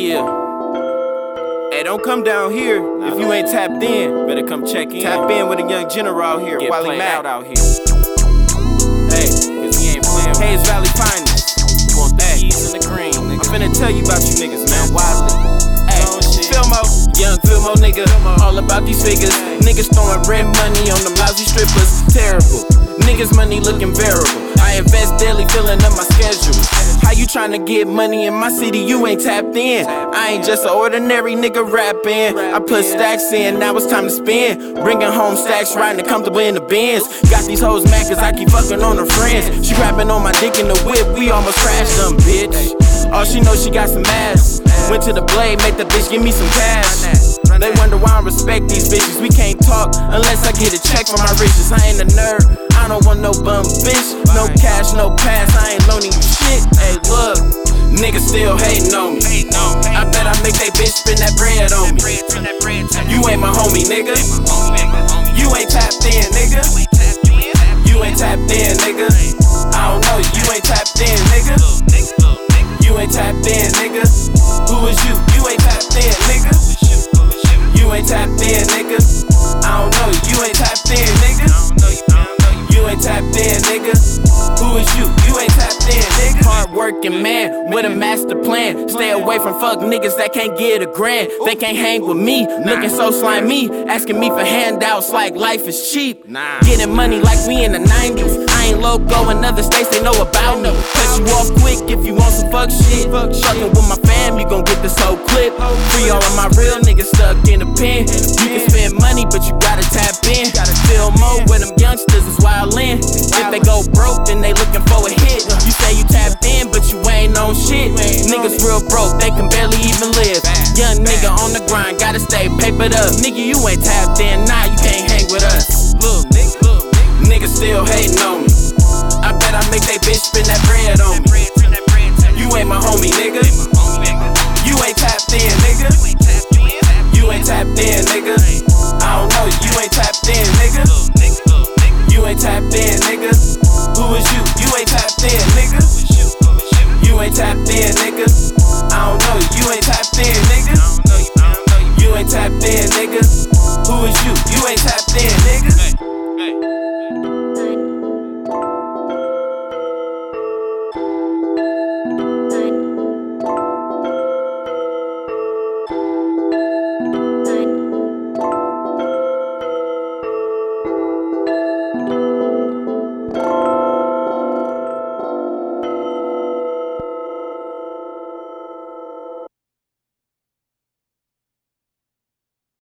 Yeah. Hey, don't come down here if you ain't tapped in. Better come check in. Tap in with a young general out here, Get Wally played Mac. out out here. Hey, Cause we ain't playing. with Hayes Valley Finest. You want Hey. keys and the green, I'm finna tell you about you niggas, man. Wildly. Hey, oh, shit. Fillmore, young Fillmore nigga, all about these figures. Niggas throwing red money on them lousy strippers. Terrible. Niggas money looking variable. I invest daily, filling up my schedule. You tryna get money in my city? You ain't tapped in. I ain't just an ordinary nigga rapping. I put stacks in, now it's time to spend. Bringing home stacks, riding comfortable in the bins. Got these hoes mad cause I keep fucking on her friends. She grabbing on my dick in the whip, we almost crashed them, bitch. All she knows she got some ass. Went to the blade, make the bitch give me some cash. They wonder why I respect these bitches. We can't talk unless I get a check for my riches. I ain't a nerd. I don't want no bum bitch. No cash, no pass. Still hating on me. I bet I make they bitch spend that bread on me. You ain't my homie, nigga. You ain't tapped in, nigga. You ain't tapped in, nigga. I don't know, you ain't tapped in, nigga. You ain't tapped in, nigga. Who is you? You ain't tapped in, nigga. You ain't tapped in, nigga. I don't know, you ain't tapped in, nigga. You ain't tapped in, nigga. Who is you? You ain't tapped in, nigga. Hard working man with a master plan. Stay away from fuck niggas that can't get a grand. They can't hang with me, looking so slimy. Asking me for handouts like life is cheap. Nah. Getting money like we in the 90s. I ain't loco in other states, they know about me. Cut you off quick if you want some fuck shit. Fucking with my fam, you gon' get this whole clip. Free all of my real niggas stuck in a pen. You can spend money, but you gotta tap in. Gotta feel more when them youngsters is wildin'. If they go broke, then they looking for a hit shit. Niggas real broke, they can barely even live. Young nigga on the grind, gotta stay papered up. Nigga, you ain't tapped in, nah, you can't hang with us. Look, niggas still hating on me. I bet I make they bitch spin that bread on me. You ain't my homie, nigga. You ain't tapped in, nigga. You ain't tapped in, nigga. I don't know you, you ain't tapped in, nigga. You ain't tapped in, nigga. Who is you? You ain't tapped is you, you ain't tapped in, nigga.